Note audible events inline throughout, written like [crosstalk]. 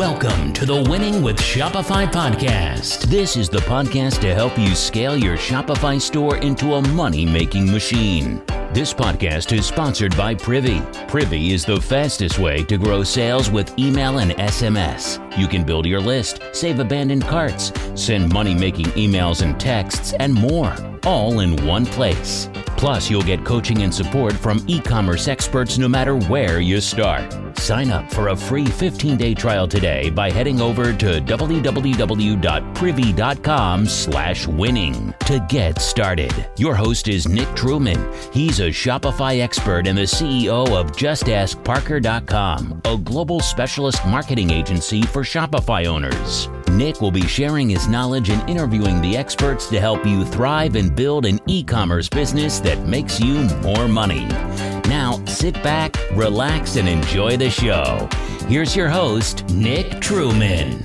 Welcome to the Winning with Shopify podcast. This is the podcast to help you scale your Shopify store into a money making machine. This podcast is sponsored by Privy. Privy is the fastest way to grow sales with email and SMS. You can build your list, save abandoned carts, send money making emails and texts, and more, all in one place. Plus, you'll get coaching and support from e commerce experts no matter where you start. Sign up for a free 15 day trial today by heading over to www.privy.com slash winning to get started. Your host is Nick Truman. He's a Shopify expert and the CEO of JustAskParker.com, a global specialist marketing agency for Shopify owners. Nick will be sharing his knowledge and interviewing the experts to help you thrive and build an e commerce business that makes you more money. Now, sit back, relax, and enjoy the show. Here's your host, Nick Truman.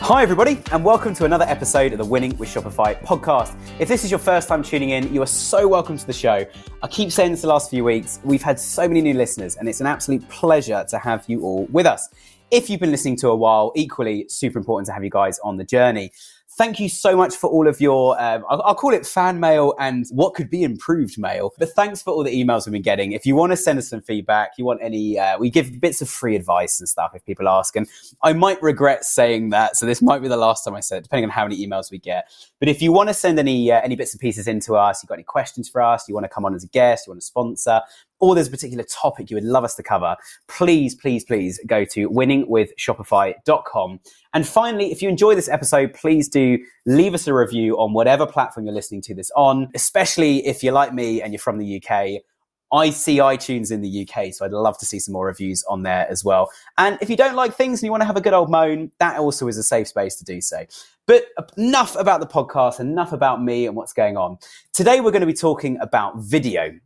Hi, everybody, and welcome to another episode of the Winning with Shopify podcast. If this is your first time tuning in, you are so welcome to the show. I keep saying this the last few weeks. We've had so many new listeners, and it's an absolute pleasure to have you all with us. If you've been listening to a while, equally super important to have you guys on the journey. Thank you so much for all of your, um, I'll, I'll, call it fan mail and what could be improved mail. But thanks for all the emails we've been getting. If you want to send us some feedback, you want any, uh, we give bits of free advice and stuff if people ask. And I might regret saying that. So this might be the last time I said, depending on how many emails we get. But if you want to send any, uh, any bits and pieces into us, you've got any questions for us, you want to come on as a guest, you want to sponsor, or there's a particular topic you would love us to cover, please, please, please go to winningwithshopify.com. And finally, if you enjoy this episode, please do leave us a review on whatever platform you're listening to this on, especially if you're like me and you're from the UK. I see iTunes in the UK, so I'd love to see some more reviews on there as well. And if you don't like things and you want to have a good old moan, that also is a safe space to do so. But enough about the podcast, enough about me and what's going on. Today we're going to be talking about video.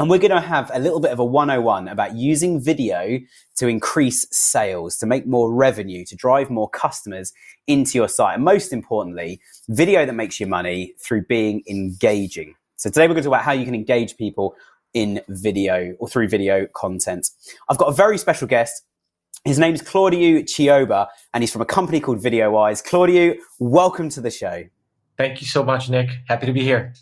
And we're going to have a little bit of a 101 about using video to increase sales, to make more revenue, to drive more customers into your site. And most importantly, video that makes you money through being engaging. So today we're going to talk about how you can engage people in video or through video content. I've got a very special guest. His name's Claudio Chioba, and he's from a company called VideoWise. Claudio, welcome to the show. Thank you so much, Nick. Happy to be here.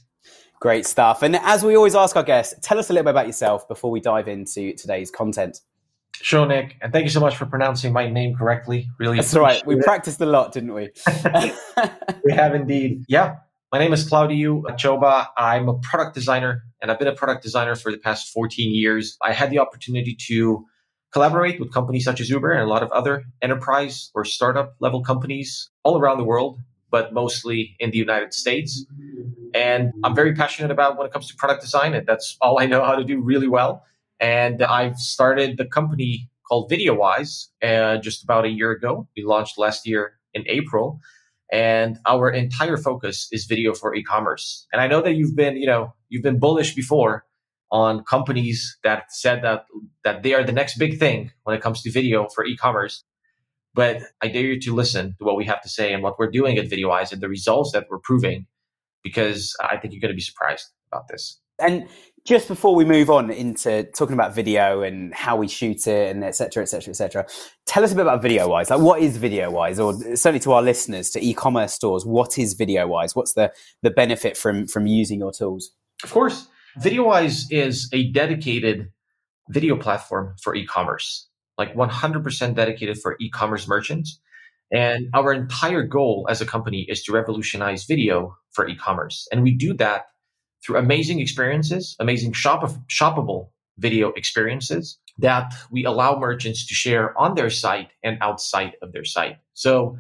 Great stuff. And as we always ask our guests, tell us a little bit about yourself before we dive into today's content. Sure, Nick. And thank you so much for pronouncing my name correctly. Really, that's right. We it. practiced a lot, didn't we? [laughs] [laughs] we have indeed. Yeah. My name is Claudio Choba. I'm a product designer, and I've been a product designer for the past 14 years. I had the opportunity to collaborate with companies such as Uber and a lot of other enterprise or startup level companies all around the world, but mostly in the United States. And I'm very passionate about when it comes to product design, and that's all I know how to do really well. And I've started the company called VideoWise uh, just about a year ago. We launched last year in April, and our entire focus is video for e-commerce. And I know that you've been, you know, you've been bullish before on companies that said that that they are the next big thing when it comes to video for e-commerce. But I dare you to listen to what we have to say and what we're doing at VideoWise and the results that we're proving because I think you're going to be surprised about this. And just before we move on into talking about video and how we shoot it and et cetera, et cetera, et cetera, tell us a bit about VideoWise. Like, what is VideoWise, or certainly to our listeners, to e-commerce stores, what is VideoWise? What's the the benefit from from using your tools? Of course, VideoWise is a dedicated video platform for e-commerce, like 100% dedicated for e-commerce merchants. And our entire goal as a company is to revolutionize video for e-commerce. And we do that through amazing experiences, amazing shop- shoppable video experiences that we allow merchants to share on their site and outside of their site. So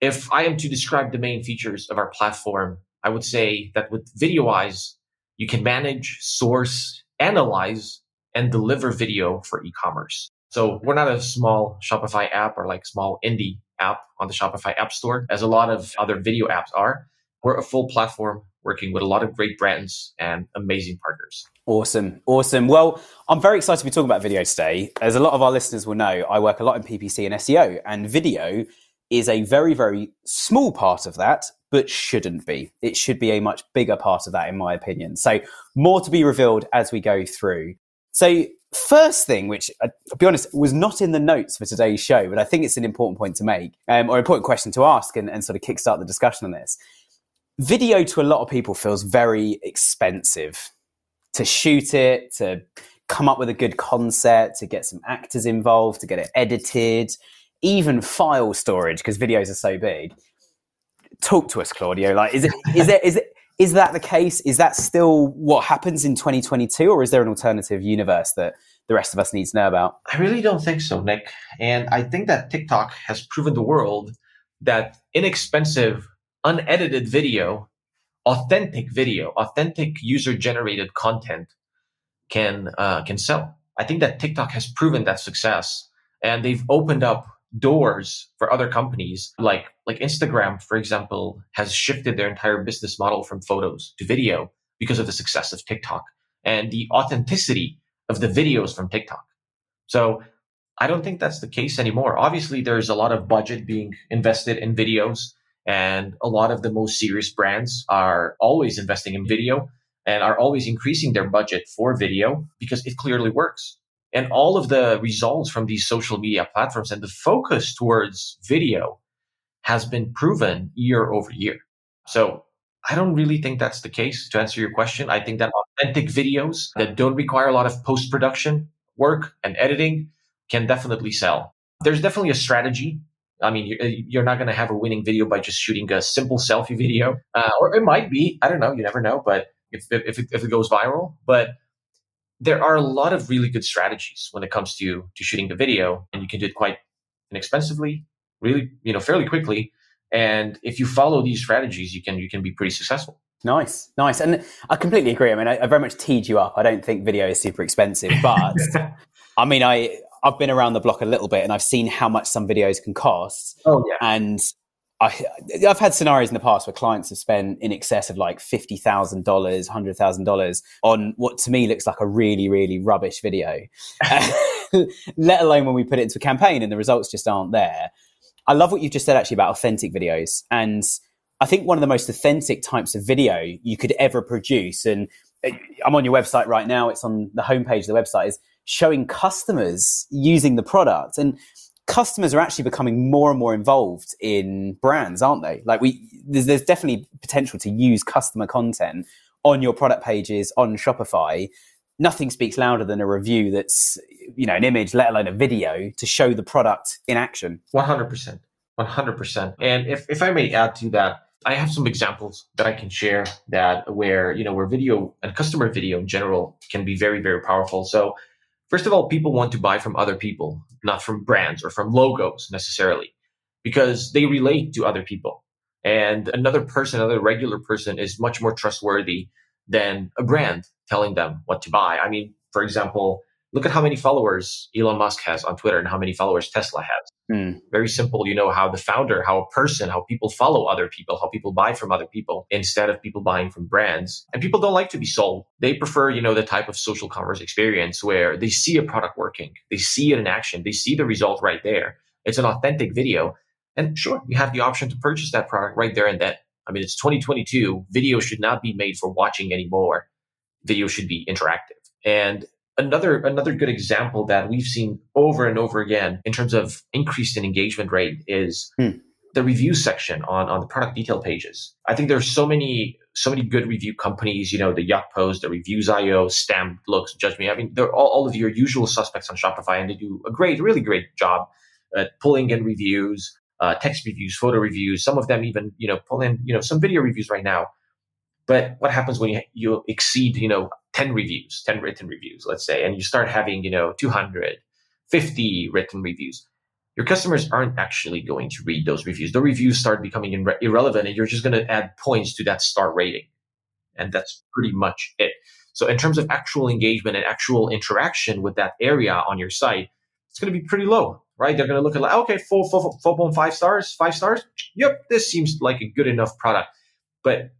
if I am to describe the main features of our platform, I would say that with VideoWise, you can manage, source, analyze, and deliver video for e-commerce. So we're not a small Shopify app or like small indie app on the Shopify App Store, as a lot of other video apps are. We're a full platform working with a lot of great brands and amazing partners. Awesome. Awesome. Well, I'm very excited to be talking about video today. As a lot of our listeners will know, I work a lot in PPC and SEO, and video is a very, very small part of that, but shouldn't be. It should be a much bigger part of that, in my opinion. So, more to be revealed as we go through. So, first thing, which uh, I'll be honest, was not in the notes for today's show, but I think it's an important point to make, um, or important question to ask and, and sort of kickstart the discussion on this. Video to a lot of people feels very expensive to shoot it, to come up with a good concept, to get some actors involved, to get it edited, even file storage because videos are so big. Talk to us, Claudio. Like, is it is [laughs] there is it is that the case? Is that still what happens in 2022, or is there an alternative universe that the rest of us need to know about? I really don't think so, Nick. And I think that TikTok has proven the world that inexpensive, unedited video, authentic video, authentic user generated content can uh, can sell. I think that TikTok has proven that success, and they've opened up doors for other companies like like Instagram, for example, has shifted their entire business model from photos to video because of the success of TikTok and the authenticity of the videos from TikTok. So I don't think that's the case anymore. Obviously, there's a lot of budget being invested in videos, and a lot of the most serious brands are always investing in video and are always increasing their budget for video because it clearly works. And all of the results from these social media platforms and the focus towards video has been proven year over year. So I don't really think that's the case to answer your question. I think that authentic videos that don't require a lot of post production work and editing can definitely sell. There's definitely a strategy. I mean, you're not going to have a winning video by just shooting a simple selfie video, uh, or it might be. I don't know. You never know. But if, if, it, if it goes viral, but there are a lot of really good strategies when it comes to to shooting the video, and you can do it quite inexpensively, really, you know, fairly quickly. And if you follow these strategies, you can you can be pretty successful. Nice, nice, and I completely agree. I mean, I, I very much teed you up. I don't think video is super expensive, but [laughs] I mean, I I've been around the block a little bit, and I've seen how much some videos can cost. Oh yeah, and I, have had scenarios in the past where clients have spent in excess of like fifty thousand dollars, hundred thousand dollars on what to me looks like a really, really rubbish video. [laughs] Let alone when we put it into a campaign and the results just aren't there. I love what you've just said actually about authentic videos, and I think one of the most authentic types of video you could ever produce. And uh, I'm on your website right now; it's on the homepage of the website. Is showing customers using the product and customers are actually becoming more and more involved in brands, aren't they? Like we, there's, there's definitely potential to use customer content on your product pages on Shopify. Nothing speaks louder than a review that's, you know, an image, let alone a video to show the product in action. 100%. 100%. And if, if I may add to that, I have some examples that I can share that where, you know, where video and customer video in general can be very, very powerful. So First of all, people want to buy from other people, not from brands or from logos necessarily, because they relate to other people. And another person, another regular person is much more trustworthy than a brand telling them what to buy. I mean, for example, look at how many followers Elon Musk has on Twitter and how many followers Tesla has. Mm. Very simple. You know, how the founder, how a person, how people follow other people, how people buy from other people instead of people buying from brands. And people don't like to be sold. They prefer, you know, the type of social commerce experience where they see a product working, they see it in action, they see the result right there. It's an authentic video. And sure, you have the option to purchase that product right there and then. I mean, it's 2022. Video should not be made for watching anymore. Video should be interactive. And another another good example that we've seen over and over again in terms of increase in engagement rate is hmm. the review section on on the product detail pages. I think there's so many so many good review companies, you know, the Yuck Post, the Reviews.io, Stamp, Loox, Judge Me. I mean, they're all, all of your usual suspects on Shopify, and they do a great, really great job at pulling in reviews, uh, text reviews, photo reviews. Some of them even, you know, pull in, you know, some video reviews right now. But what happens when you, you exceed, you know, 10 reviews, 10 written reviews, let's say, and you start having, you know, 250 written reviews? Your customers aren't actually going to read those reviews. The reviews start becoming irre- irrelevant and you're just going to add points to that star rating. And that's pretty much it. So in terms of actual engagement and actual interaction with that area on your site, it's going to be pretty low, right? They're going to look at like, okay, 4.5 stars, five stars. Yep, this seems like a good enough product. But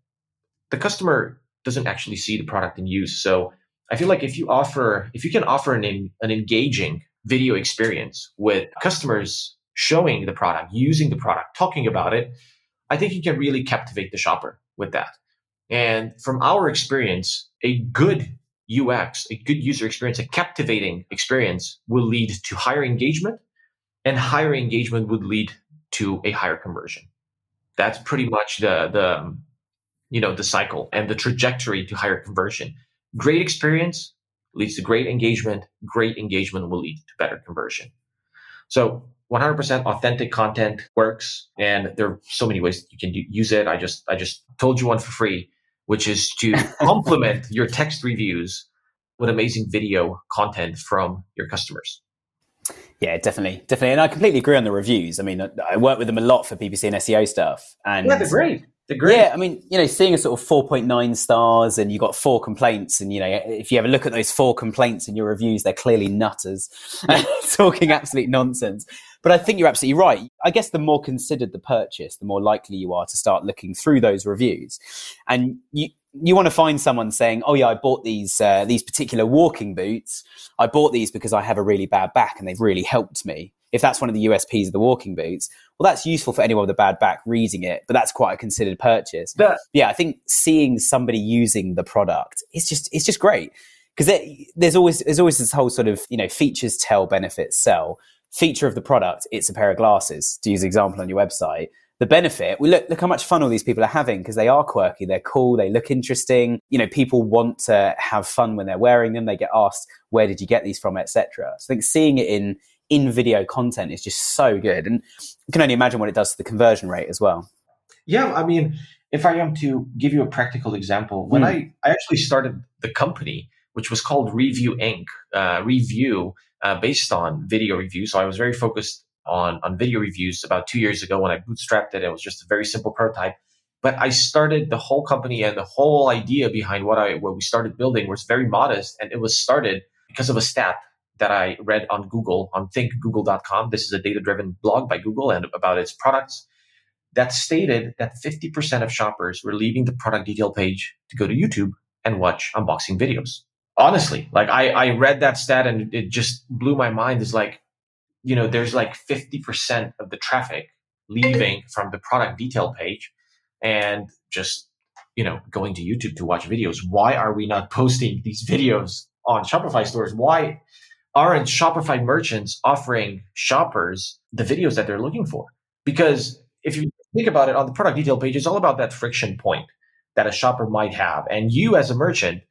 the customer doesn't actually see the product in use. So I feel like if you offer, if you can offer an, an engaging video experience with customers showing the product, using the product, talking about it, I think you can really captivate the shopper with that. And from our experience, a good UX, a good user experience, a captivating experience will lead to higher engagement and higher engagement would lead to a higher conversion. That's pretty much the, the, you know, the cycle and the trajectory to higher conversion. Great experience leads to great engagement. Great engagement will lead to better conversion. So 100% authentic content works and there are so many ways you can do, use it. I just, I just told you one for free which is to [laughs] complement your text reviews with amazing video content from your customers. Yeah, definitely, definitely, and I completely agree on the reviews. I mean, I work with them a lot for PPC and SEO stuff, and yeah, they're great. Yeah, I mean, you know, seeing a sort of four point nine stars, and you got four complaints, and you know, if you ever look at those four complaints in your reviews, they're clearly nutters, [laughs] talking absolute nonsense. But I think you're absolutely right. I guess the more considered the purchase, the more likely you are to start looking through those reviews. And you, you want to find someone saying, "Oh yeah, I bought these uh, these particular walking boots. I bought these because I have a really bad back, and they've really helped me." If that's one of the USPs of the walking boots, well, that's useful for anyone with a bad back reading it, but that's quite a considered purchase. But yeah, I think seeing somebody using the product is just it's just great because there's always there's always this whole sort of you know features tell benefits sell feature of the product, it's a pair of glasses, to use an example on your website. The benefit, we look, look how much fun all these people are having because they are quirky, they're cool, they look interesting. You know, people want to have fun when they're wearing them. They get asked, where did you get these from, etc. So I think seeing it in in video content is just so good. And you can only imagine what it does to the conversion rate as well. Yeah, I mean, if I am to give you a practical example, when mm. I, I actually started the company, which was called Review Inc., uh, Review uh, based on video reviews. So I was very focused on, on video reviews about two years ago when I bootstrapped it. It was just a very simple prototype. But I started the whole company and the whole idea behind what I what we started building was very modest, and it was started because of a stat that I read on Google on thinkgoogle.com. This is a data-driven blog by Google and about its products that stated that 50% of shoppers were leaving the product detail page to go to YouTube and watch unboxing videos. Honestly like i i read that stat and it just blew my mind. Is like you know there's like 50% of the traffic leaving from the product detail page and just you know going to youtube to watch videos. Why are we not posting these videos on shopify stores? Why aren't shopify merchants offering shoppers the videos that they're looking for because if you think about it on the product detail page it's all about that friction point that a shopper might have and you as a merchant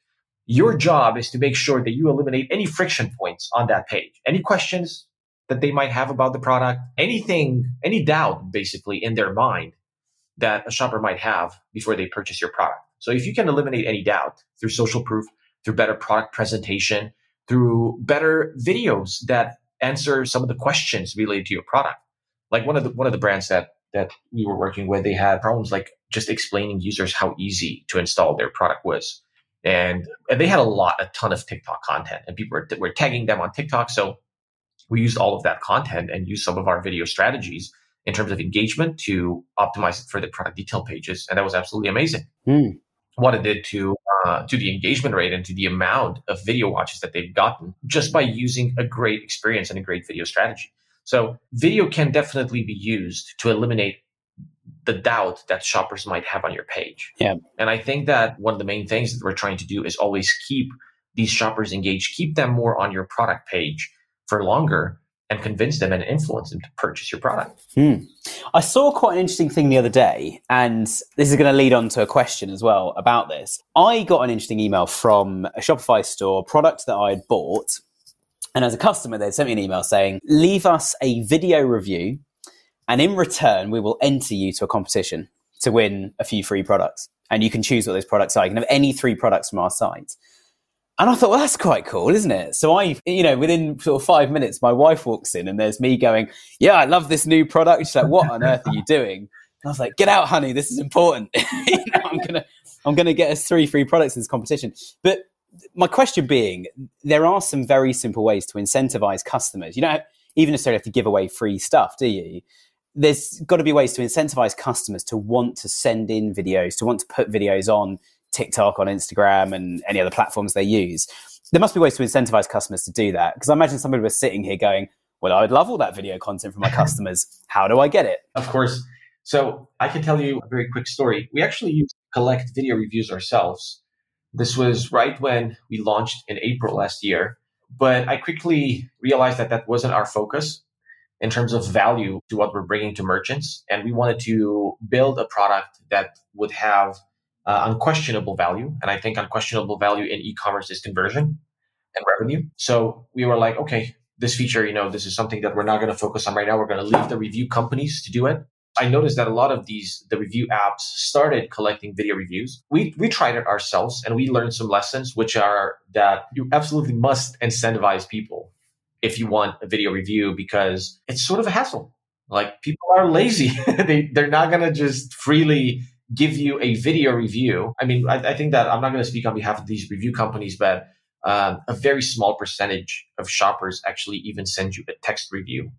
your job is to make sure that you eliminate any friction points on that page. Any questions that they might have about the product, anything, any doubt basically in their mind that a shopper might have before they purchase your product. So if you can eliminate any doubt through social proof, through better product presentation, through better videos that answer some of the questions related to your product. Like one of the one of the brands that that we were working with, they had problems like just explaining users how easy to install their product was and, and they had a lot, a ton of TikTok content, and people were, were tagging them on TikTok. So we used all of that content and used some of our video strategies in terms of engagement to optimize it for the product detail pages, and that was absolutely amazing. Mm. What it did to uh, to the engagement rate and to the amount of video watches that they've gotten just by using a great experience and a great video strategy. So video can definitely be used to eliminate the doubt that shoppers might have on your page. Yeah. And I think that one of the main things that we're trying to do is always keep these shoppers engaged, keep them more on your product page for longer and convince them and influence them to purchase your product. Hmm. I saw quite an interesting thing the other day, and this is going to lead on to a question as well about this. I got an interesting email from a Shopify store product that I had bought. And as a customer, they sent me an email saying, leave us a video review and in return, we will enter you to a competition to win a few free products. And you can choose what those products are. You can have any three products from our site. And I thought, well, that's quite cool, isn't it? So I, you know, within sort of five minutes, my wife walks in and there's me going, yeah, I love this new product. She's like, what on earth are you doing? And I was like, get out, honey. This is important. [laughs] you know, I'm going to, I'm going to get us three free products in this competition. But my question being, there are some very simple ways to incentivize customers. You don't even necessarily have to give away free stuff, do you? there's got to be ways to incentivize customers to want to send in videos, to want to put videos on TikTok, on Instagram, and any other platforms they use. There must be ways to incentivize customers to do that. Because I imagine somebody was sitting here going, Well, I would love all that video content from my [laughs] customers. How do I get it? Of course. So I can tell you a very quick story. We actually used to collect video reviews ourselves This was right when we launched in April last year. But I quickly realized that that wasn't our focus in terms of value to what we're bringing to merchants. And we wanted to build a product that would have uh, unquestionable value. And I think unquestionable value in e-commerce is conversion and revenue. So we were like, okay, this feature, you know, this is something that we're not going to focus on right now. We're going to leave the review companies to do it. I noticed that a lot of these the review apps started collecting video reviews. We we tried it ourselves and we learned some lessons, which are that you absolutely must incentivize people if you want a video review because it's sort of a hassle. Like people are lazy; [laughs] they they're not gonna just freely give you a video review. I mean, I, I think that I'm not going to speak on behalf of these review companies, but um, a very small percentage of shoppers actually even send you a text review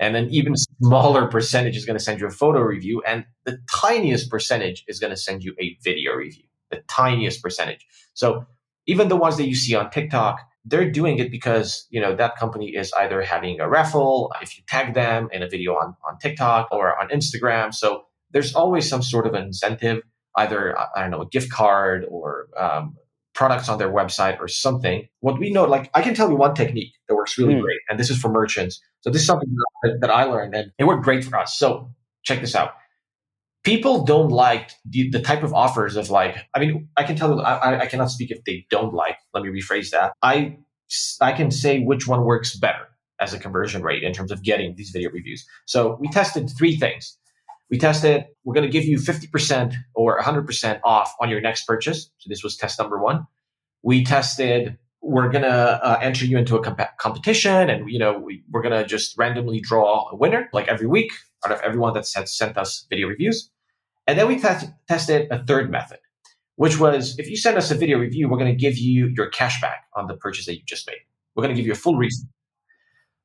and an even smaller percentage is going to send you a photo review. And the tiniest percentage is going to send you a video review, the tiniest percentage. So even the ones that you see on TikTok, they're doing it because, you know, that company is either having a raffle, if you tag them in a video on, on TikTok or on Instagram. So there's always some sort of an incentive, either, I don't know, a gift card or um, products on their website or something. What we know, like I can tell you one technique that works really mm. great, and this is for merchants. So this is something that, that I learned, and it worked great for us. So check this out. People don't like the, the type of offers of like. I mean, I can tell you, I, I cannot speak if they don't like. Let me rephrase that. I I can say which one works better as a conversion rate in terms of getting these video reviews. So we tested three things. We tested, we're going to give you 50% or 100% off on your next purchase. So this was test number one. We tested, we're going to uh, enter you into a comp- competition and, you know, we, we're going to just randomly draw a winner like every week out of everyone that's sent us video reviews. And then we tested a third method, which was if you send us a video review, we're going to give you your cash back on the purchase that you just made. We're going to give you a full refund.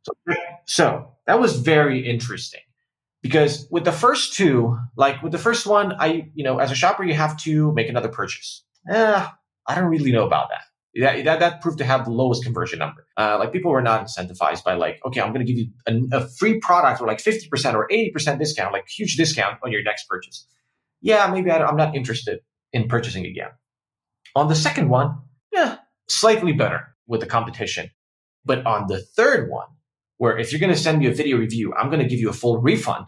So, so that was very interesting because with the first two, like with the first one, I, you know, as a shopper, you have to make another purchase. Eh, I don't really know about that. That, that, that proved to have the lowest conversion number. Uh, like people were not incentivized by like, okay, I'm going to give you a, a, free product or like 50% or 80% discount, like huge discount on your next purchase. Yeah, maybe I, I'm not interested in purchasing again. On the second one, yeah, slightly better with the competition. But on the third one, where if you're going to send me a video review, I'm going to give you a full refund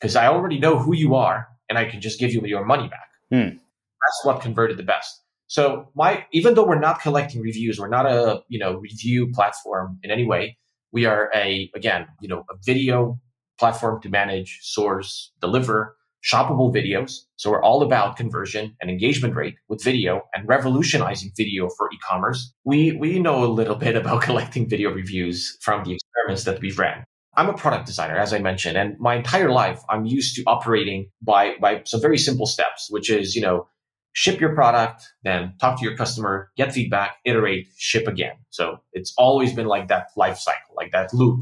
because I already know who you are and I can just give you your money back. Hmm. That's what converted the best. So my even though we're not collecting reviews, we're not a you know review platform in any way. We are a again you know a video platform to manage, source, deliver shoppable videos. So we're all about conversion and engagement rate with video and revolutionizing video for e-commerce. We we know a little bit about [laughs] collecting video reviews from the experiments that we've ran. I'm a product designer, as I mentioned, and my entire life I'm used to operating by by some very simple steps, which is you know ship your product, then talk to your customer, get feedback, iterate, ship again. So it's always been like that life cycle, like that loop: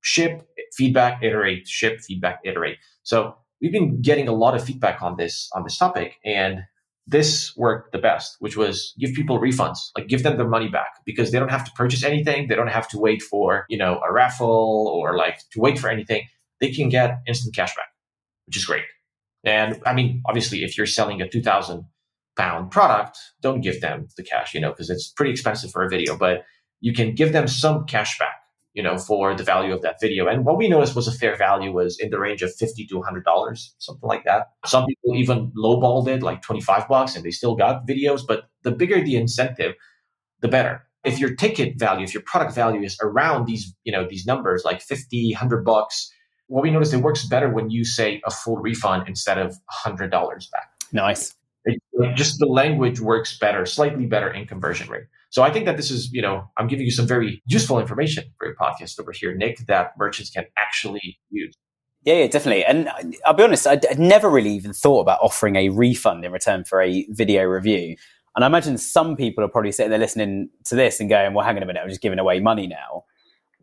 ship, feedback, iterate, ship, feedback, iterate. So we've been getting a lot of feedback on this on this topic, and this worked the best, which was give people refunds, like give them their money back because they don't have to purchase anything. They don't have to wait for, you know, a raffle or like to wait for anything. They can get instant cash back, which is great. And I mean, obviously, if you're selling a 2000 pound product, don't give them the cash, you know, because it's pretty expensive for a video, but you can give them some cash back you know, for the value of that video. And what we noticed was a fair value was in the range of 50 to $100, something like that. Some people even lowballed it like 25 bucks and they still got videos, but the bigger the incentive, the better. If your ticket value, if your product value is around these, you know, these numbers like 50, 100 bucks, what we noticed it works better when you say a full refund instead of $100 back. Nice. It, just the language works better, slightly better in conversion rate. So I think that this is, you know, I'm giving you some very useful information for your podcast over here, Nick, that merchants can actually use. Yeah, yeah, definitely. And I'll be honest, I'd, I'd, never really even thought about offering a refund in return for a video review. And I imagine some people are probably sitting there listening to this and going, well, hang on a minute, I'm just giving away money now.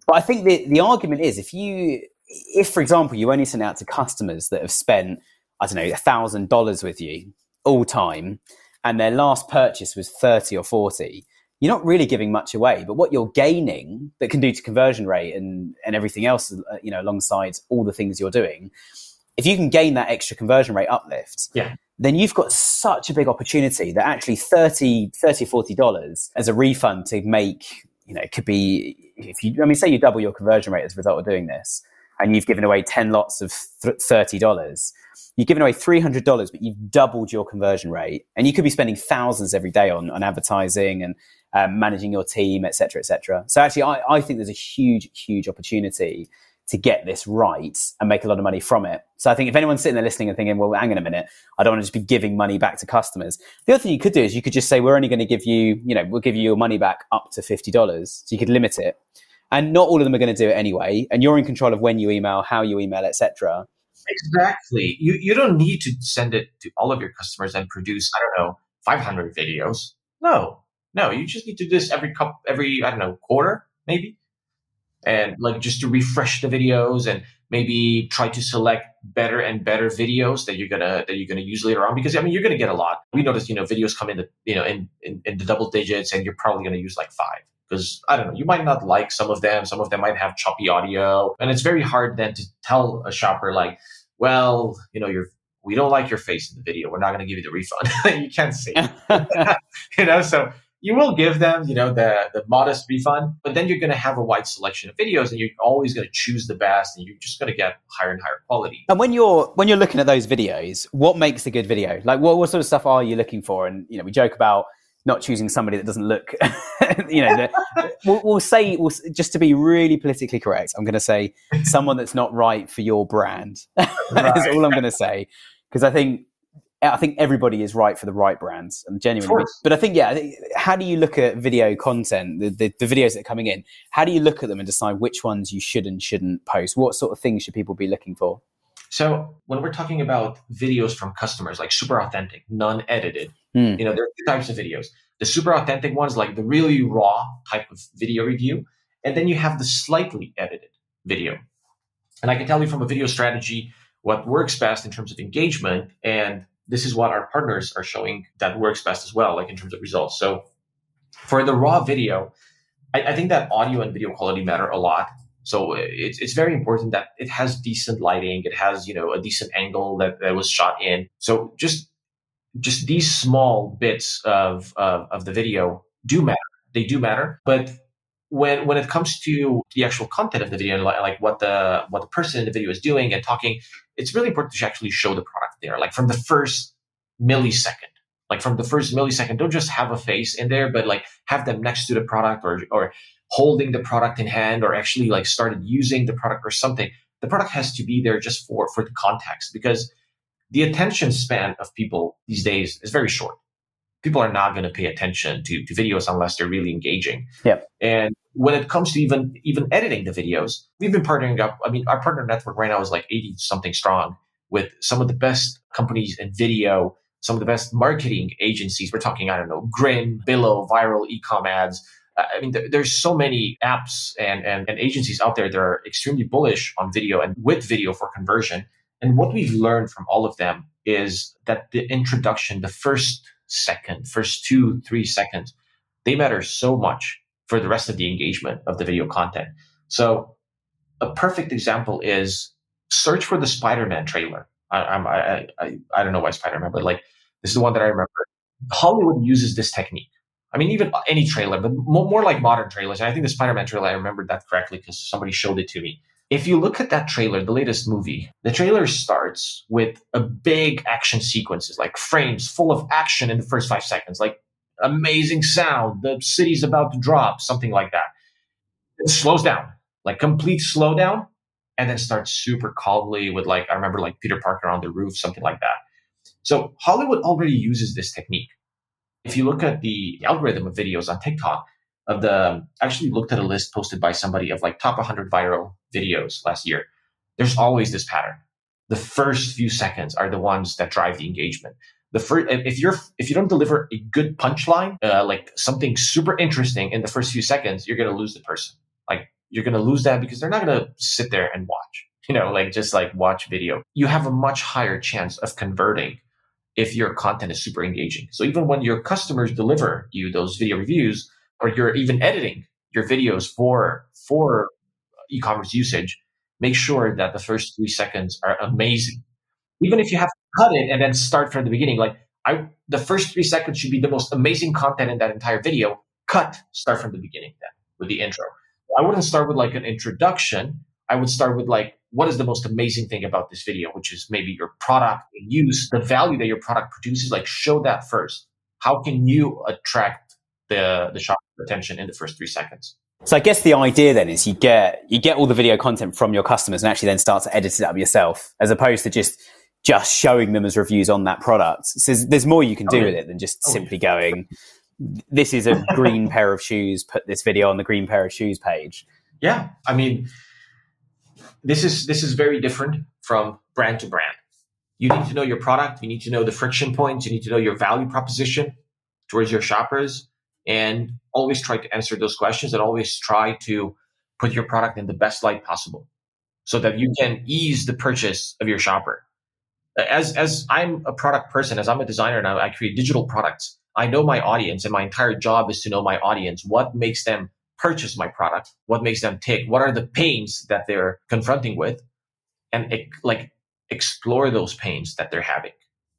But I think the, the argument is if you, if for example, you only send out to customers that have spent, I don't know, a thousand dollars with you all time, and their last purchase was 30 or 40, you're not really giving much away. But what you're gaining that can do to conversion rate and, and everything else, uh, you know, alongside all the things you're doing, if you can gain that extra conversion rate uplift, yeah. then you've got such a big opportunity that actually 30 30 40 dollars as a refund to make you know it could be if you i mean say you double your conversion rate as a result of doing this and you've given away 10 lots of $30 you've given away $300 but you've doubled your conversion rate and you could be spending thousands every day on, on advertising and um, managing your team etc etc so actually I, I think there's a huge huge opportunity to get this right and make a lot of money from it. So I think if anyone's sitting there listening and thinking, well, hang on a minute, I don't want to just be giving money back to customers. The other thing you could do is you could just say, we're only going to give you, you know, we'll give you your money back up to $50. So you could limit it. And not all of them are going to do it anyway. And you're in control of when you email, how you email, etc. Exactly. You, you don't need to send it to all of your customers and produce, I don't know, 500 videos. No, no, you just need to do this every couple, every, I don't know, quarter, maybe and like just to refresh the videos and maybe try to select better and better videos that you're gonna that you're gonna use later on because I mean you're gonna get a lot. We notice you know videos come in the you know in in, in the double digits and you're probably gonna use like five because I don't know you might not like some of them. Some of them might have choppy audio and it's very hard then to tell a shopper like well you know you're we don't like your face in the video. We're not going to give you the refund. [laughs] you can't see, [laughs] [laughs] you know. So you will give them, you know, the, the modest refund, but then you're going to have a wide selection of videos and you're always going to choose the best and you're just going to get higher and higher quality. And when you're, when you're looking at those videos, what makes a good video? Like what, what sort of stuff are you looking for? And, you know, we joke about not choosing somebody that doesn't look, [laughs] you know, the, [laughs] we'll, we'll, say, we'll, just to be really politically correct, I'm going to say someone that's not right for your brand. [laughs] Right. is all I'm going to say. Because I think I think everybody is right for the right brands and genuinely. But I think, yeah, how do you look at video content, the, the, the, videos that are coming in? How do you look at them and decide which ones you should and shouldn't post? What sort of things should people be looking for? So when we're talking about videos from customers, like super authentic, non-edited, mm. you know, there are two types of videos. The super authentic ones, like the really raw type of video review, and then you have the slightly edited video. And I can tell you from a video strategy what works best in terms of engagement and this is what our partners are showing that works best as well, like in terms of results. So for the raw video, I, I think that audio and video quality matter a lot. So it's, it's very important that it has decent lighting. It has, you know, a decent angle that, that was shot in. So just, just these small bits of, of, of the video do matter. They do matter, but when when it comes to the actual content of the video, like, like what the what the person in the video is doing and talking, it's really important to actually show the product there, like from the first millisecond. Like from the first millisecond, don't just have a face in there, but like have them next to the product or or holding the product in hand or actually like started using the product or something. The product has to be there just for for the context because the attention span of people these days is very short people are not going to pay attention to, to videos unless they're really engaging. Yep. And when it comes to even even editing the videos, we've been partnering up. I mean, our partner network right now is like 80 something strong with some of the best companies in video, some of the best marketing agencies. We're talking, I don't know, Grin, Billo, Viral, Ecom Ads. Uh, I mean, there's so many apps and, and, and agencies out there that are extremely bullish on video and with video for conversion. And what we've learned from all of them is that the introduction, the first second, first two, three seconds, they matter so much for the rest of the engagement of the video content. So a perfect example is search for the Spider-Man trailer. I, I, I, I don't know why Spider-Man, but like this is the one that I remember. Hollywood uses this technique. I mean, even any trailer, but more, more like modern trailers. And I think the Spider-Man trailer, I remembered that correctly because somebody showed it to me. If you look at that trailer, the latest movie, the trailer starts with a big action sequences, like frames full of action in the first five seconds, like amazing sound, the city's about to drop, something like that. It slows down, like complete slowdown, and then starts super calmly with like, I remember like Peter Parker on the roof, something like that. So Hollywood already uses this technique. If you look at the algorithm of videos on TikTok, of the actually looked at a list posted by somebody of like top 100 viral videos last year. There's always this pattern. The first few seconds are the ones that drive the engagement. The first, if you're if you don't deliver a good punchline, uh, like something super interesting in the first few seconds, you're gonna lose the person. Like you're gonna lose that because they're not gonna sit there and watch. [laughs] You know, like just like watch video. You have a much higher chance of converting if your content is super engaging. So even when your customers deliver you those video reviews, or you're even editing your videos for for e-commerce usage, make sure that the first three seconds are amazing. Even if you have cut it and then start from the beginning. Like I, the first three seconds should be the most amazing content in that entire video. Cut, start from the beginning then with the intro. I wouldn't start with like an introduction. I would start with like, what is the most amazing thing about this video, which is maybe your product use, the value that your product produces. Like, show that first. How can you attract the the shopper's attention in the first three seconds? So I guess the idea then is you get you get all the video content from your customers and actually then start to edit it up yourself, as opposed to just just showing them as reviews on that product. So there's, more you can do oh, with it than just oh, simply going, "This is a green pair of shoes. Put this video on the green pair of shoes page." Yeah, I mean, this is this is very different from brand to brand. You need to know your product. You need to know the friction points. You need to know your value proposition towards your shoppers and always try to answer those questions and always try to put your product in the best light possible so that you can ease the purchase of your shopper. As, as I'm a product person, as I'm a designer now, I create digital products. I know my audience and my entire job is to know my audience. What makes them purchase my product? What makes them tick? What are the pains that they're confronting with? And like explore those pains that they're having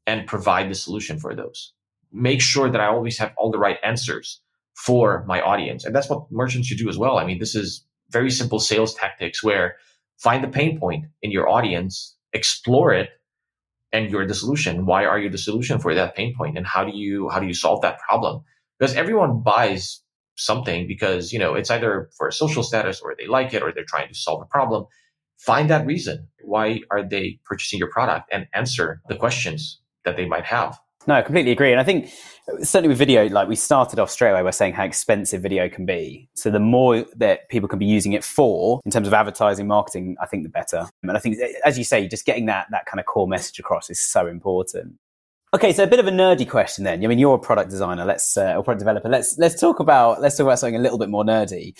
and provide the solution for those make sure that I always have all the right answers for my audience. And that's what merchants should do as well. I mean, this is very simple sales tactics where find the pain point in your audience, explore it, and you're the solution. Why are you the solution for that pain point? And how do you how do you solve that problem? Because everyone buys something because, you know, it's either for social status or they like it or they're trying to solve a problem. Find that reason. Why are they purchasing your product and answer the questions that they might have. No, I completely agree. And I think certainly with video, like we started off straight away by saying how expensive video can be. So the more that people can be using it for in terms of advertising, marketing, I think the better. And I think, as you say, just getting that, that kind of core message across is so important. Okay, so a bit of a nerdy question then. I mean, you're a product designer, let's, uh, or product developer. Let's, let's talk about, let's talk about something a little bit more nerdy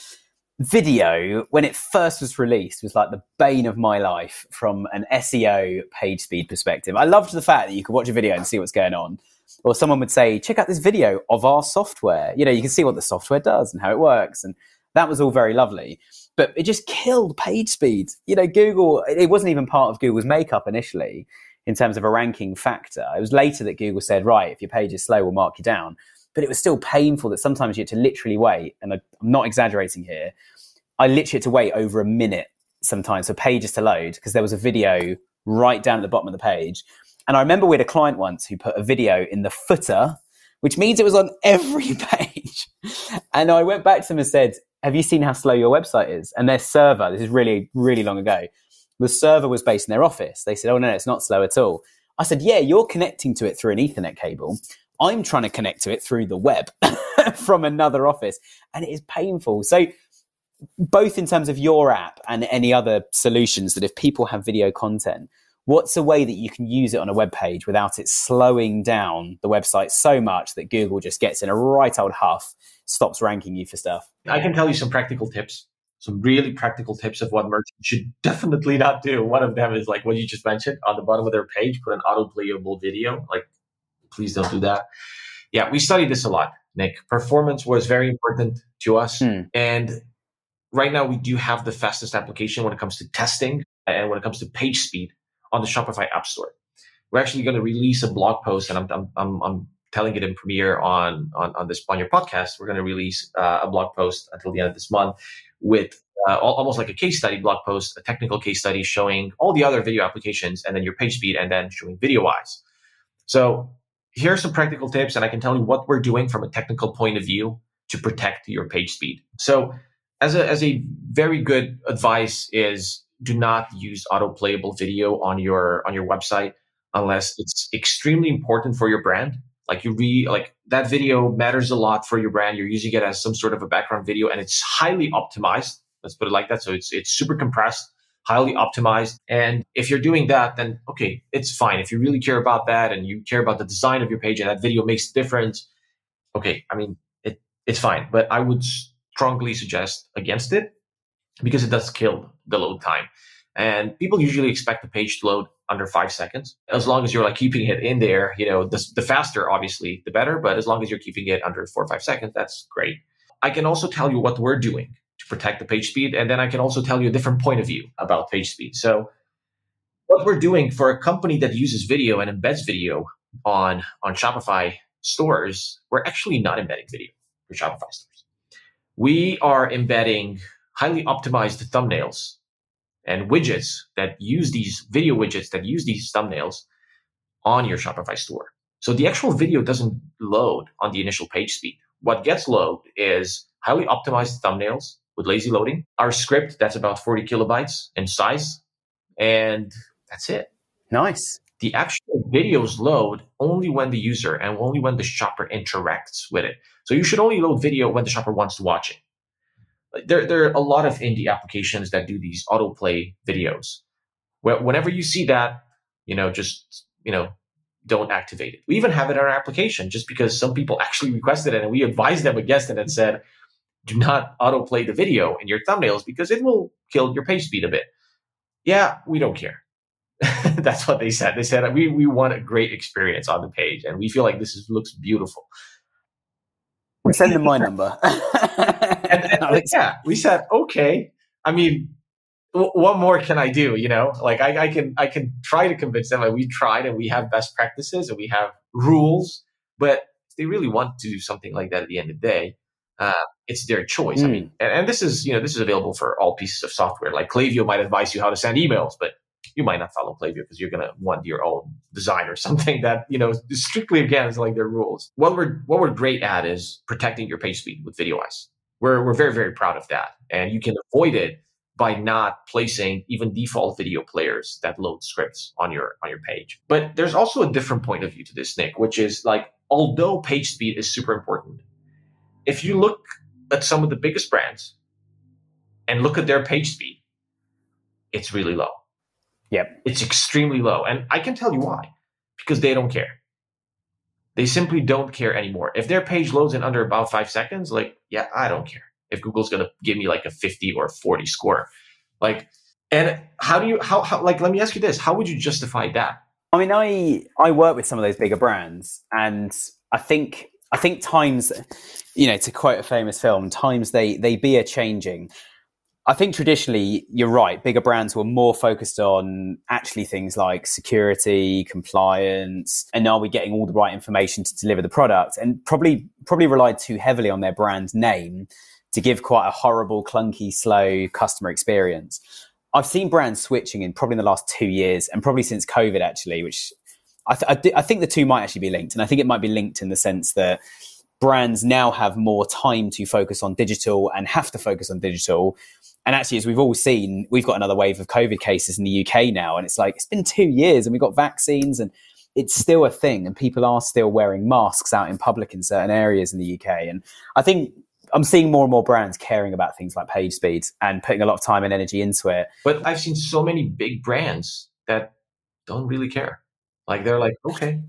video when it first was released was like the bane of my life from an SEO page speed perspective. I loved the fact that you could watch a video and see what's going on. Or someone would say, check out this video of our software. You know, you can see what the software does and how it works. And that was all very lovely. But it just killed page speed. You know, Google, it wasn't even part of Google's makeup initially in terms of a ranking factor. It was later that Google said, right, if your page is slow, we'll mark you down but it was still painful that sometimes you had to literally wait. And I, am not exaggerating here. I literally had to wait over a minute sometimes for pages to load because there was a video right down at the bottom of the page. And I remember we had a client once who put a video in the footer, which means it was on [laughs] every page. and I went back to them and said, Have you seen how slow your website is? And their server, this is really, really long ago, the server was based in their office. They said, Oh, no, no, it's not slow at all. I said, Yeah, you're connecting to it through an Ethernet cable. I'm trying to connect to it through the web [laughs] from another office, and it is painful. So, both in terms of your app and any other solutions, that if people have video content, what's a way that you can use it on a web page without it slowing down the website so much that Google just gets in a right old huff, stops ranking you for stuff? I can tell you some practical tips, some really practical tips of what merchants should definitely not do. One of them is like what you just mentioned on the bottom of their page, put an auto playable video. Like please don't do that. Yeah, we studied this a lot, Nick. Performance was very important to us. Hmm. And right now, we do have the fastest application when it comes to testing and when it comes to page speed on the Shopify App Store. We're actually going to release a blog post, and I'm, I'm, I'm, I'm telling it in premiere on, on, on this on your podcast. We're going to release uh, a blog post until the end of this month with uh, almost like a case study blog post, a technical case study showing all the other video applications and then your page speed and then showing VideoWise. So here are some practical tips, and I can tell you what we're doing from a technical point of view to protect your page speed. So, as a, as a very good advice is do not use auto playable video on your on your website unless it's extremely important for your brand. Like you re like that video matters a lot for your brand. You're using it as some sort of a background video, and it's highly optimized. Let's put it like that. So it's it's super compressed highly optimized. And if you're doing that, then okay, it's fine. If you really care about that and you care about the design of your page and that video makes a difference, okay, I mean, it, it's fine. But I would strongly suggest against it because it does kill the load time. And people usually expect the page to load under five seconds. As long as you're like keeping it in there, you know, the, the faster, obviously, the better. But as long as you're keeping it under four or five seconds, that's great. I can also tell you what we're doing to protect the page speed. And then I can also tell you a different point of view about page speed. So what we're doing for a company that uses video and embeds video on on Shopify stores, we're actually not embedding video for Shopify stores. We are embedding highly optimized thumbnails and widgets that use these video widgets that use these thumbnails on your Shopify store. So the actual video doesn't load on the initial page speed. What gets loaded is highly optimized thumbnails with lazy loading, our script that's about 40 kilobytes in size, and that's it. Nice. The actual videos load only when the user and only when the shopper interacts with it. So you should only load video when the shopper wants to watch it there, there are a lot of indie applications that do these autoplay videos. Whenever you see that, you know, just, you know, don't activate it. We even have it in our application just because some people actually requested it and we advised them against it and said, do not autoplay the video in your thumbnails because it will kill your page speed a bit. Yeah, we don't care. [laughs] That's what they said. They said we, we want a great experience on the page and we feel like this is, looks beautiful. We send them my number. [laughs] and, and [laughs] yeah, we said, okay. I mean, w- what more can I do? You know, like I, I can I can try to convince them. Like we tried, and we have best practices, and we have rules. But if they really want to do something like that at the end of the day, uh, it's their choice. Mm. I mean, and, and, this is you know this is available for all pieces of software. Like Klaviyo might advise you how to send emails, but you might not follow Klaviyo because you're going to want your own design or [laughs] something that, you know, strictly against like their rules. What we're, what we're great at is protecting your page speed with VideoWise. We're, we're very, very proud of that. And you can avoid it by not placing even default video players that load scripts on your on your page. But there's also a different point of view to this, Nick, which is like although page speed is super important, if you look at some of the biggest brands and look at their page speed, it's really low. Yep. It's extremely low. And I can tell you why. Because they don't care. They simply don't care anymore. If their page loads in under about five seconds, like, yeah, I don't care. If Google's gonna give me like a 50 or 40 score. Like, and how do you how, how like let me ask you this, how would you justify that? I mean, I I work with some of those bigger brands and I think I think times, you know, to quote a famous film, times they they be a changing. I think traditionally, you're right. Bigger brands were more focused on actually things like security, compliance, and are we getting all the right information to deliver the product? And probably probably relied too heavily on their brand name to give quite a horrible, clunky, slow customer experience. I've seen brands switching in probably in the last two years, and probably since COVID, actually, which I, th- I, th- I think the two might actually be linked, and I think it might be linked in the sense that brands now have more time to focus on digital and have to focus on digital and actually, as we've all seen, we've got another wave of COVID cases in the UK now. And it's like, it's been two years and we've got vaccines and it's still a thing. And people are still wearing masks out in public in certain areas in the UK. And I think I'm seeing more and more brands caring about things like page speed and putting a lot of time and energy into it. But I've seen so many big brands that don't really care. Like they're like, okay.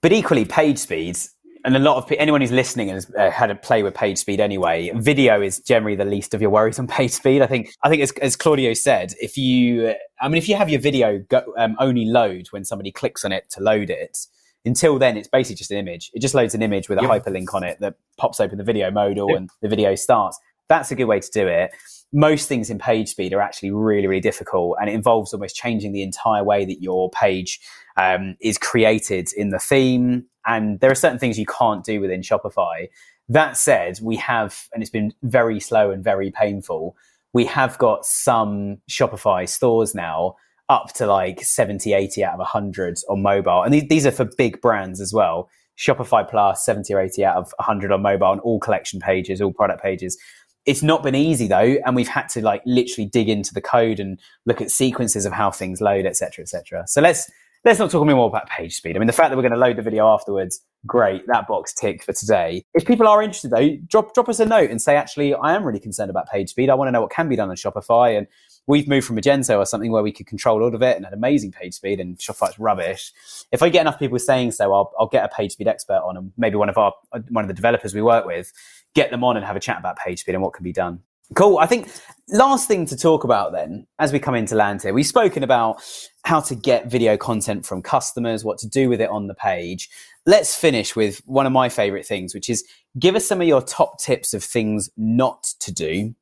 But equally, page speeds and a lot of anyone who's listening has uh, had a play with page speed anyway. Video is generally the least of your worries on [laughs] page speed. I think. I think as, as Claudio said, if you, I mean, if you have your video go, um, only load when somebody clicks on it to load it, until then it's basically just an image. It just loads an image with a yep. hyperlink on it that pops open the video modal yep. and the video starts. That's a good way to do it. Most things in page speed are actually really, really difficult, and it involves almost changing the entire way that your page um, is created in the theme. And there are certain things you can't do within Shopify. That said, we have, and it's been very slow and very painful. We have got some Shopify stores now up to like 70, 80 out of 100 on mobile. And these, these are for big brands as well. Shopify Plus, 70 or 80 out of 100 on mobile on all collection pages, all product pages. It's not been easy though, and we've had to like literally dig into the code and look at sequences of how things load, etc., etc. So let's let's not talk more about page speed. I mean, the fact that we're going to load the video afterwards, great, that box ticked for today. If people are interested though, drop drop us a note and say, actually, I am really concerned about page speed. I want to know what can be done on Shopify. And we've moved from Magento or something where we could control all of it and had amazing page speed, and Shopify's rubbish. If I get enough people saying so, I'll, I'll get a page speed expert on, and maybe one of our one of the developers we work with, get them on and have a chat about page speed and what can be done. Cool. I think last thing to talk about then, as we come into land here, we've spoken about how to get video content from customers, what to do with it on the page. Let's finish with one of my favorite things, which is give us some of your top tips of things not to do.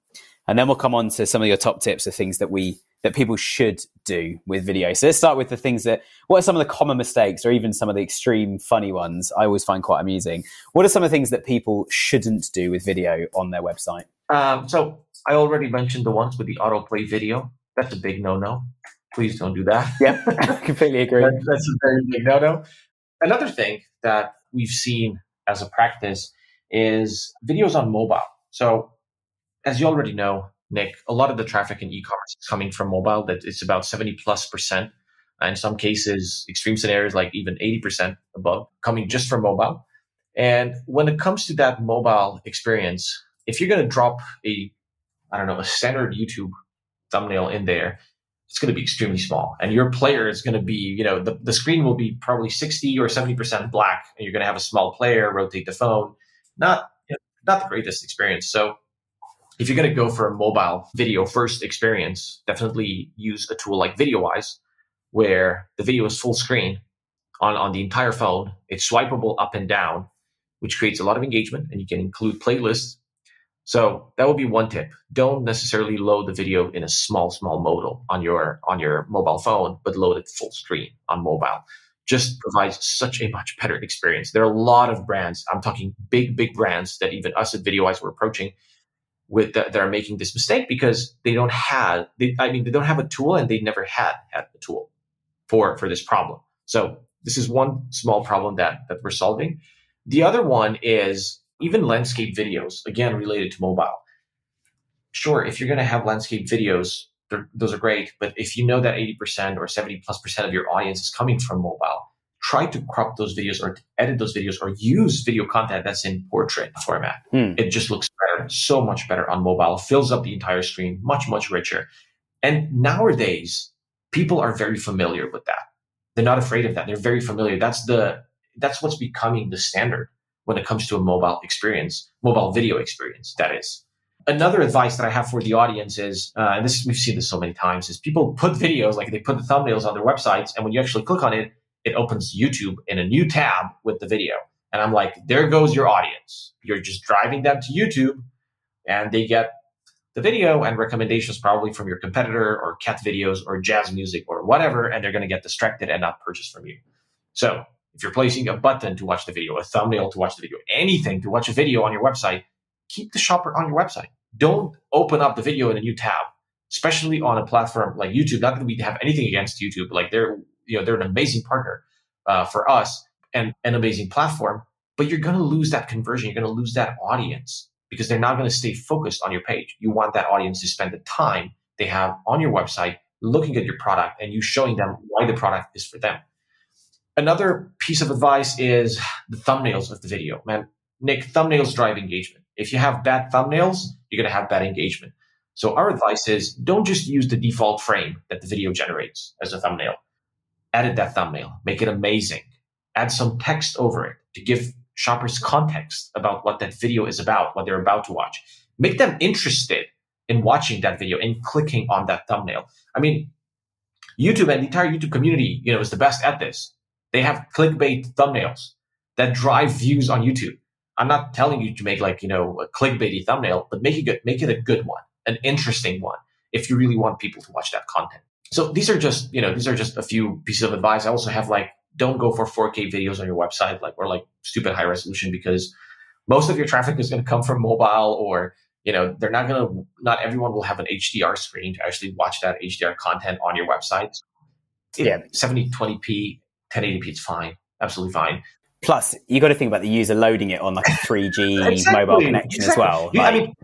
And then we'll come on to some of your top tips of things that we that people should do with video. So let's start with the things that, what are some of the common mistakes or even some of the extreme funny ones I always find quite amusing? What are some of the things that people shouldn't do with video on their website? Um, so I already mentioned the ones with the autoplay video. That's a big no-no. Please don't do that. Yeah, [laughs] completely agree. that, that's a very big no-no. Another thing that we've seen as a practice is videos on mobile. So as you already know, Nick, a lot of the traffic in e-commerce is coming from mobile. That it's about 70 plus percent. In some cases, extreme scenarios like even 80% above coming just from mobile. And when it comes to that mobile experience, if you're going to drop a, I don't know, a standard YouTube thumbnail in there, it's going to be extremely small. And your player is going to be, you know, the, the screen will be probably 60 or 70% black. And you're going to have a small player, rotate the phone. Not, you know, not the greatest experience. So if you're going to go for a mobile video first experience, definitely use a tool like VideoWise, where the video is full screen on, on the entire phone. It's swipeable up and down, which creates a lot of engagement, and you can include playlists. So that would be one tip. Don't necessarily load the video in a small, small modal on your on your mobile phone, but load it full screen on mobile. Just provides such a much better experience. There are a lot of brands. I'm talking big, big brands that even us at VideoWise were approaching with that, that are making this mistake because they don't have they, I mean they don't have a tool and they never had had a tool for for this problem. So this is one small problem that that we're solving. The other one is even landscape videos, again related to mobile. Sure, if you're going to have landscape videos, those are great. But if you know that 80% or 70 plus percent of your audience is coming from mobile, try to crop those videos or edit those videos or use video content that's in portrait format. Hmm. It just looks better, so much better on mobile, fills up the entire screen, much, much richer. And nowadays, people are very familiar with that. They're not afraid of that. They're very familiar. That's the that's what's becoming the standard when it comes to a mobile experience, mobile video experience. That is. Another advice that I have for the audience is, uh, and this we've seen this so many times, is people put videos like they put the thumbnails on their websites, and when you actually click on it, it opens YouTube in a new tab with the video. And I'm like, there goes your audience. You're just driving them to YouTube and they get the video and recommendations probably from your competitor or cat videos or jazz music or whatever. And they're going to get distracted and not purchase from you. So if you're placing a button to watch the video, a thumbnail to watch the video, anything to watch a video on your website, keep the shopper on your website. Don't open up the video in a new tab, especially on a platform like YouTube. Not that we have anything against YouTube, like they're you know they're an amazing partner uh, for us and an amazing platform but you're going to lose that conversion you're going to lose that audience because they're not going to stay focused on your page. You want that audience to spend the time they have on your website looking at your product and you showing them why the product is for them. Another piece of advice is the thumbnails of the video. Man nick thumbnails drive engagement. If you have bad thumbnails you're going to have bad engagement. So our advice is don't just use the default frame that the video generates as a thumbnail edit that thumbnail, make it amazing, add some text over it to give shoppers context about what that video is about, what they're about to watch. Make them interested in watching that video and clicking on that thumbnail. I mean, YouTube and the entire YouTube community, you know, is the best at this. They have clickbait thumbnails that drive views on YouTube. I'm not telling you to make like, you know, a clickbaity thumbnail, but make it good, make it a good one, an interesting one, if you really want people to watch that content so these are just you know these are just a few pieces of advice. I also have like don't go for 4k videos on your website like or like stupid high resolution because most of your traffic is going to come from mobile or you know they're not going to not everyone will have an hdr screen to actually watch that hdr content on your website. Yeah. 7020p 1080p it's fine absolutely fine. Plus you got to think about the user loading it on like a 3g [laughs] exactly, mobile connection exactly. as well you, like, i mean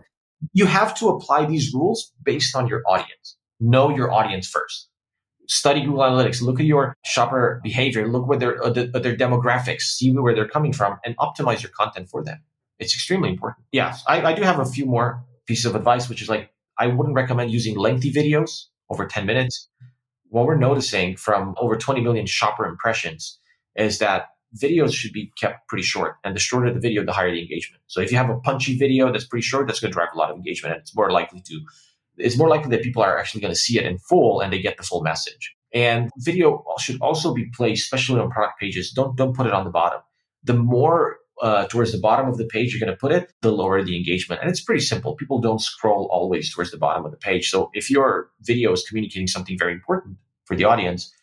you have to apply these rules based on your audience know your audience first. Study Google Analytics. Look at your shopper behavior. Look where their uh, uh, their demographics. See where they're coming from, and optimize your content for them. It's extremely important. Yes, I, I do have a few more pieces of advice, which is like I wouldn't recommend using lengthy videos over 10 minutes. What we're noticing from over 20 million shopper impressions is that videos should be kept pretty short. And the shorter the video, the higher the engagement. So if you have a punchy video that's pretty short, that's going to drive a lot of engagement and it's more likely to it's more likely that people are actually going to see it in full and they get the full message. And video should also be placed, especially on product pages. Don't don't put it on the bottom. The more uh, towards the bottom of the page you're going to put it, the lower the engagement. And it's pretty simple. People don't scroll always towards the bottom of the page. So if your video is communicating something very important for the audience,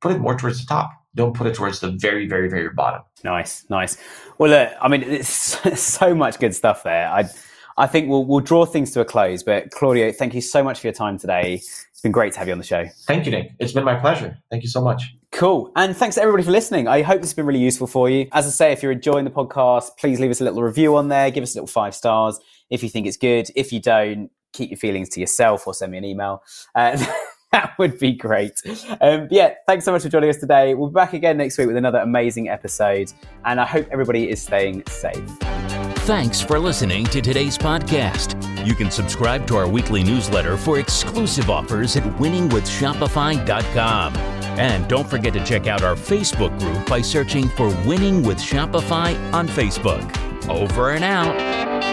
put it more towards the top. Don't put it towards the very, very, very bottom. Nice, nice. Well, look, I mean, it's [laughs] so much good stuff there. I, I think we'll we'll draw things to a close. But Claudio, thank you so much for your time today. It's been great to have you on the show. Thank you, Nick. It's been my pleasure. Thank you so much. Cool. And thanks to everybody for listening. I hope this has been really useful for you. As I say, if you're enjoying the podcast, please leave us a little review on there. Give us a little five stars if you think it's good. If you don't, keep your feelings to yourself or send me an email. Uh, [laughs] that would be great. Um, yeah, thanks so much for joining us today. We'll be back again next week with another amazing episode. And I hope everybody is staying safe. Thanks for listening to today's podcast. You can subscribe to our weekly newsletter for exclusive offers at winningwithshopify.com. And don't forget to check out our Facebook group by searching for Winning with Shopify on Facebook. Over and out.